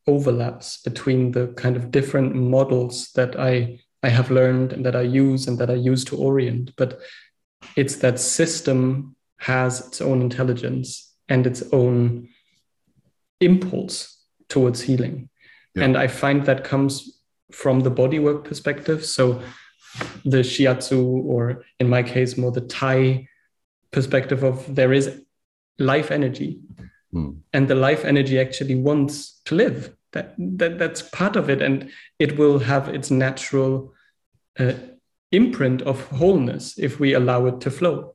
overlaps between the kind of different models that I I have learned and that I use and that I use to orient. But it's that system has its own intelligence and its own impulse towards healing. Yeah. And I find that comes from the bodywork perspective. So the shiatsu, or in my case, more the Thai perspective of there is life energy mm. and the life energy actually wants to live that, that that's part of it and it will have its natural uh, imprint of wholeness if we allow it to flow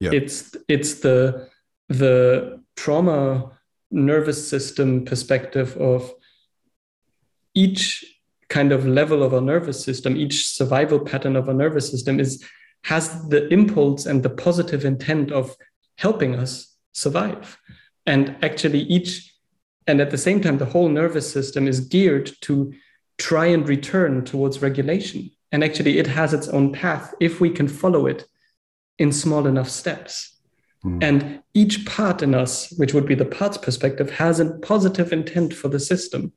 yeah. it's it's the the trauma nervous system perspective of each kind of level of our nervous system each survival pattern of our nervous system is has the impulse and the positive intent of helping us survive and actually each and at the same time the whole nervous system is geared to try and return towards regulation and actually it has its own path if we can follow it in small enough steps mm. and each part in us which would be the parts perspective has a positive intent for the system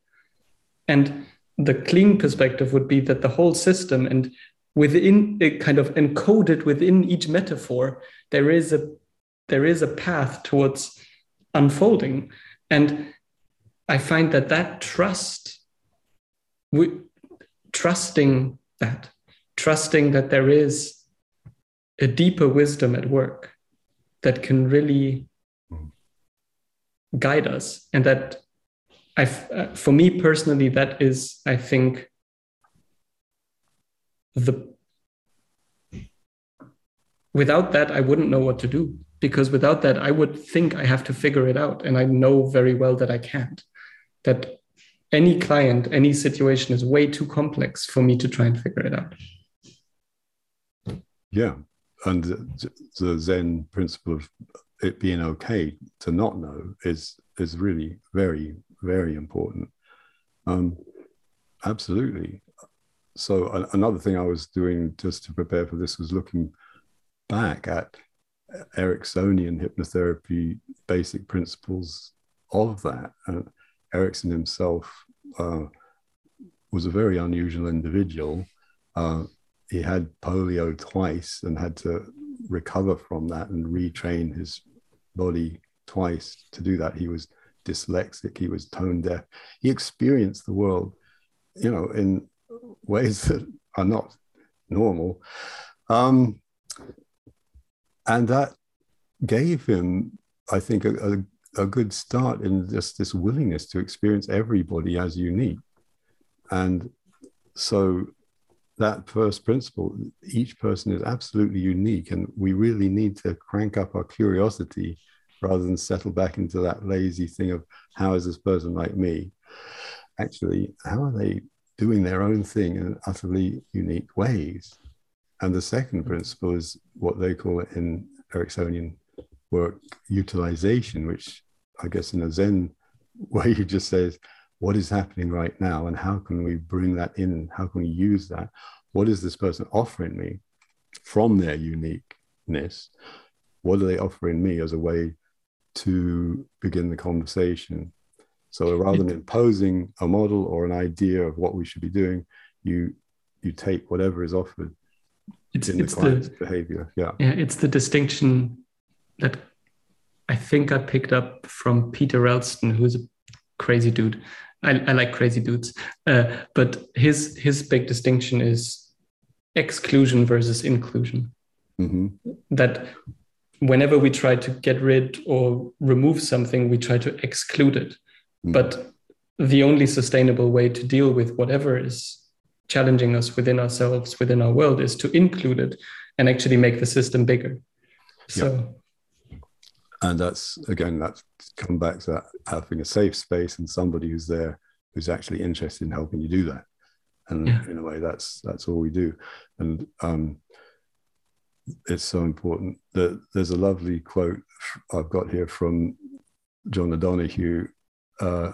and the clean perspective would be that the whole system and within it kind of encoded within each metaphor there is a there is a path towards unfolding. And I find that that trust, we, trusting that, trusting that there is a deeper wisdom at work that can really guide us, and that I, uh, for me personally, that is, I think, the without that, I wouldn't know what to do. Because without that i would think i have to figure it out. And i know very well that i can't. That any client any situation is way too complex for me to try and figure it out. Yeah and the zen principle of it being okay to not know is is really very very important um absolutely so another thing i was doing just to prepare for this was looking back at Ericksonian hypnotherapy basic principles of that. And Erickson himself uh, was a very unusual individual. Uh, he had polio twice and had to recover from that and retrain his body twice to do that. He was dyslexic, he was tone deaf. He experienced the world, you know, in ways that are not normal. Um, and that gave him, I think, a, a, a, good start in just this willingness to experience everybody as unique. And so that first principle, each person is absolutely unique, and we really need to crank up our curiosity rather than settle back into that lazy thing of how is this person like me? Actually, how are they doing their own thing in utterly unique ways? And the second principle is what they call it in Ericksonian work utilization, which I guess in a Zen way, you just says, what is happening right now and how can we bring that in? How can we use that? What is this person offering me from their uniqueness? What are they offering me as a way to begin the conversation? So rather than imposing a model or an idea of what we should be doing, you you take whatever is offered it's, in it's the client's the, behavior. Yeah. Yeah, it's the distinction that I think I picked up from Peter Ralston, who's a crazy dude. I, I like crazy dudes, uh, but his his big distinction is exclusion versus inclusion. Mm-hmm. That whenever we try to get rid or remove something, we try to exclude it. Mm-hmm. But the only sustainable way to deal with whatever is challenging us within ourselves, within our world, is to include it and actually make the system bigger. So, and that's again, that's come back to that having a safe space and somebody who's there who's actually interested in helping you do that. And yeah. in a way, that's that's all we do. And um, it's so important that there's a lovely quote I've got here from John O'Donohue. Uh,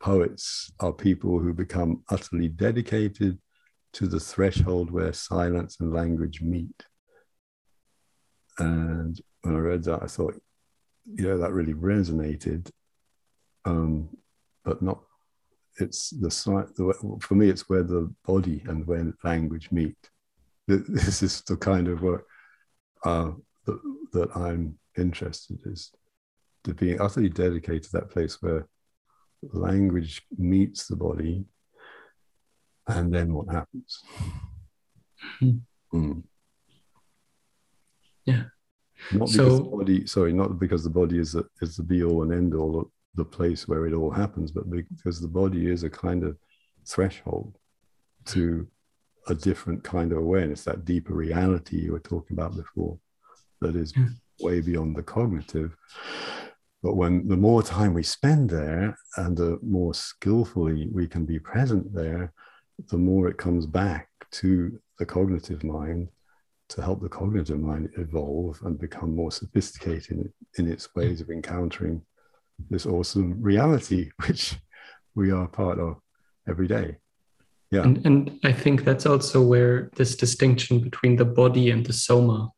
Poets are people who become utterly dedicated to the threshold where silence and language meet. And when I read that, I thought, yeah, that really resonated. Um, but not, it's the, the, for me, it's where the body and where language meet. This is the kind of work uh, that, that I'm interested is to being utterly dedicated to that place where language meets the body, and then what happens? Mm. Mm. Yeah. Not because the body, sorry, not because the body is the, is the be all and end all, the place where it all happens, but because the body is a kind of threshold to a different kind of awareness, that deeper reality you were talking about before, that is yeah. way beyond the cognitive. But when the more time we spend there and the more skillfully we can be present there, the more it comes back to the cognitive mind to help the cognitive mind evolve and become more sophisticated in, in its ways of encountering this awesome reality, which we are part of every day. Yeah. And, and I think that's also where this distinction between the body and the soma,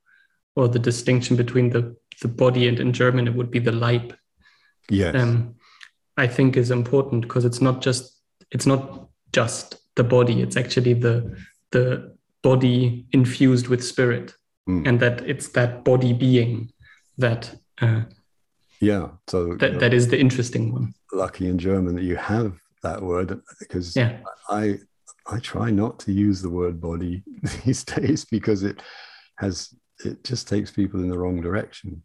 or the distinction between the the body and in German it would be the Leib. Yes. Um, I think is important because it's not just it's not just the body. It's actually the the body infused with spirit, mm. and that it's that body being that. Uh, yeah. So that, that is the interesting one. Lucky in German that you have that word because yeah. I I try not to use the word body these days because it has it just takes people in the wrong direction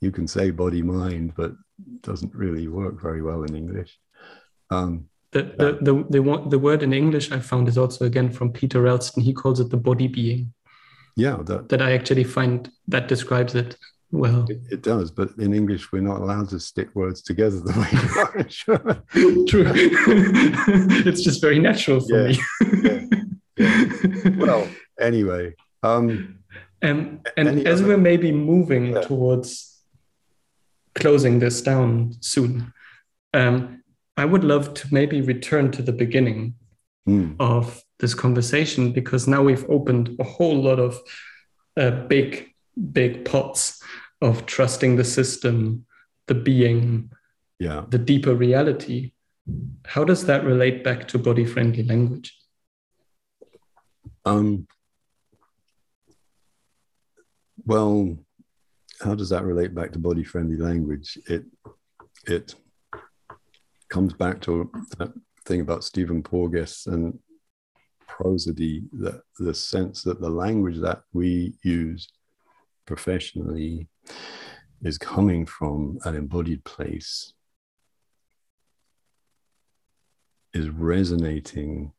you can say body mind, but doesn't really work very well in English. Um, the, the, the, the, the word in English I found is also again from Peter Ralston. He calls it the body being. Yeah, that, that I actually find that describes it well. It, it, does, but in English we're not allowed to stick words together the way you are in True. it's just very natural for yeah, me. yeah, yeah. Well, anyway. Um, um, and as other... we're maybe moving yeah. towards closing this down soon. Um, I would love to maybe return to the beginning mm. of this conversation because now we've opened a whole lot of uh, big, big pots of trusting the system, the being, yeah, the deeper reality. How does that relate back to body friendly language? Um, well, how does that relate back to body friendly language? It it comes back to that thing about Stephen Porges and prosody, the, the sense that the language that we use professionally is coming from an embodied place, is resonating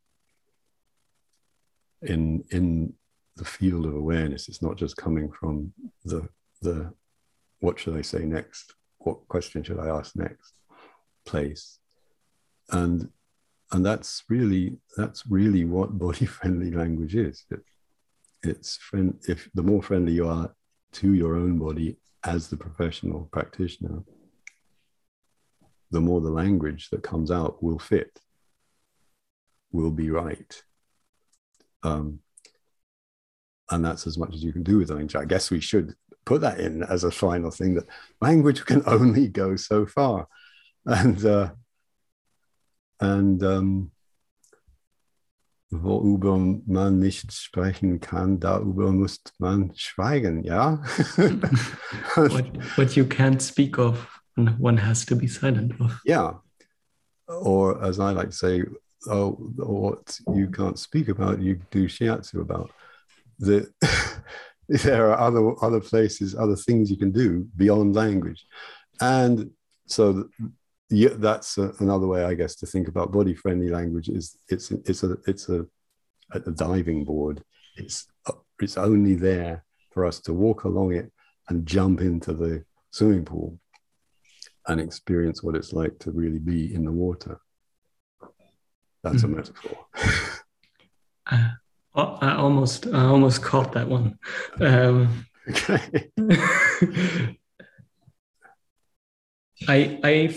in in the field of awareness. It's not just coming from the the what should I say next? What question should I ask next? Place. And and that's really that's really what body friendly language is. It, it's friend if the more friendly you are to your own body as the professional practitioner, the more the language that comes out will fit, will be right. Um, and that's as much as you can do with language. I guess we should put that in as a final thing that language can only go so far. And uh, and um, worüber man nicht sprechen kann, darüber muss man schweigen, ja? what, what you can't speak of, one has to be silent of. Yeah. Or as I like to say, oh, what you can't speak about, you do shiatsu about. The, there are other other places, other things you can do beyond language. And so yeah, that's a, another way, I guess, to think about body-friendly language. Is it's it's a it's a, a diving board. It's it's only there for us to walk along it and jump into the swimming pool and experience what it's like to really be in the water. That's mm-hmm. a metaphor. uh, I almost I almost caught that one. Um, okay. I I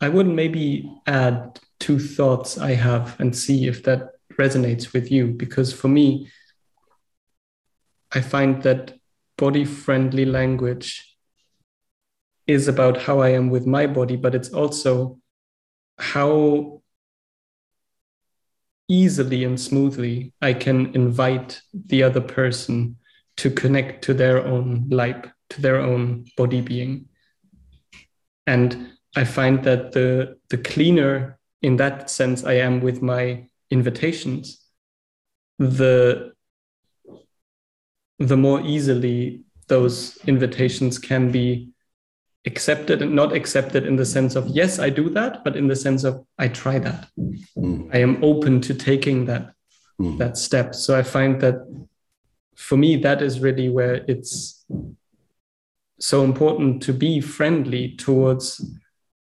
I would maybe add two thoughts I have and see if that resonates with you. Because for me, I find that body friendly language is about how I am with my body, but it's also how easily and smoothly I can invite the other person to connect to their own life, to their own body being. And I find that the the cleaner in that sense I am with my invitations, the the more easily those invitations can be accepted and not accepted in the sense of yes i do that but in the sense of i try that mm. i am open to taking that mm. that step so i find that for me that is really where it's so important to be friendly towards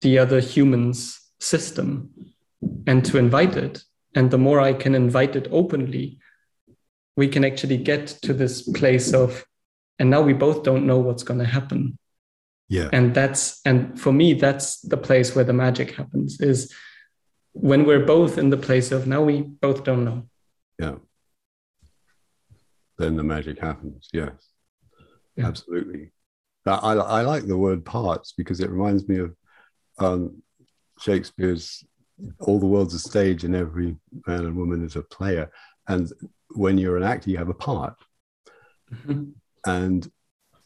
the other human's system and to invite it. And the more I can invite it openly, we can actually get to this place of, and now we both don't know what's going to happen. Yeah. And that's, and for me, that's the place where the magic happens is when we're both in the place of now we both don't know. Yeah. Then the magic happens. Yes. Yeah. Absolutely. I, I like the word parts because it reminds me of um, Shakespeare's all the world's a stage and every man and woman is a player. And when you're an actor, you have a part. Mm-hmm. And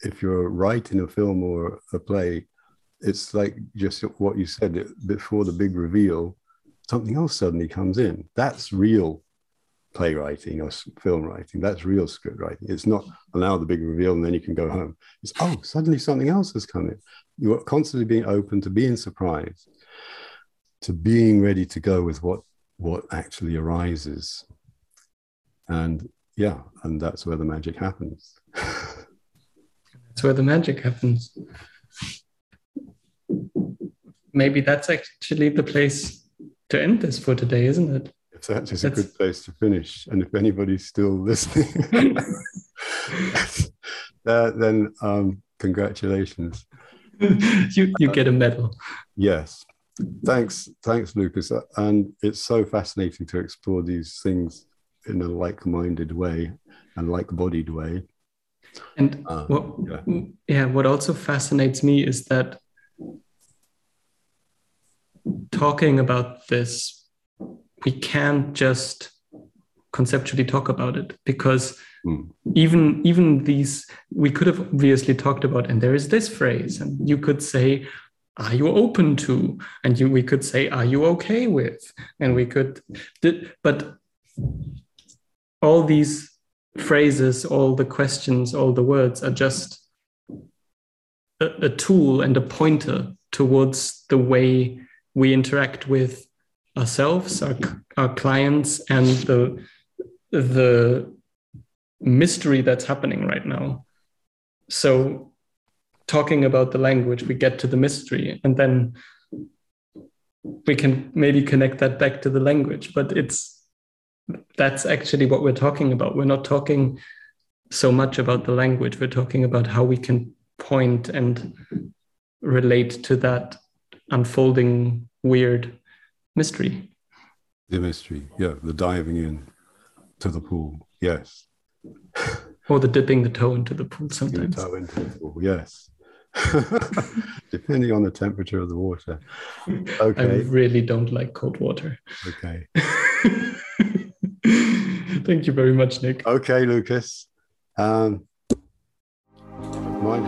if you're writing a film or a play, it's like just what you said before the big reveal, something else suddenly comes in. That's real playwriting or film writing. That's real script writing. It's not allow the big reveal and then you can go home. It's oh, suddenly something else has come in. You're constantly being open to being surprised, to being ready to go with what what actually arises. And yeah, and that's where the magic happens. that's where the magic happens. Maybe that's actually the place to end this for today, isn't it? It's actually a good place to finish. And if anybody's still listening, uh, then um, congratulations. you you get a medal. Yes. Thanks, thanks, Lucas. And it's so fascinating to explore these things in a like-minded way and like-bodied way. And uh, what, yeah. yeah, what also fascinates me is that talking about this we can't just conceptually talk about it because mm. even even these we could have obviously talked about and there is this phrase and you could say are you open to and you, we could say are you okay with and we could but all these phrases all the questions all the words are just a, a tool and a pointer towards the way we interact with ourselves our, our clients and the the mystery that's happening right now so talking about the language, we get to the mystery, and then we can maybe connect that back to the language. But it's that's actually what we're talking about. We're not talking so much about the language. We're talking about how we can point and relate to that unfolding weird mystery. The mystery, yeah, the diving in to the pool, yes. Or the dipping the toe into the pool sometimes. The toe into the pool, yes. depending on the temperature of the water. Okay. I really don't like cold water. Okay. Thank you very much, Nick. Okay, Lucas. Um, mind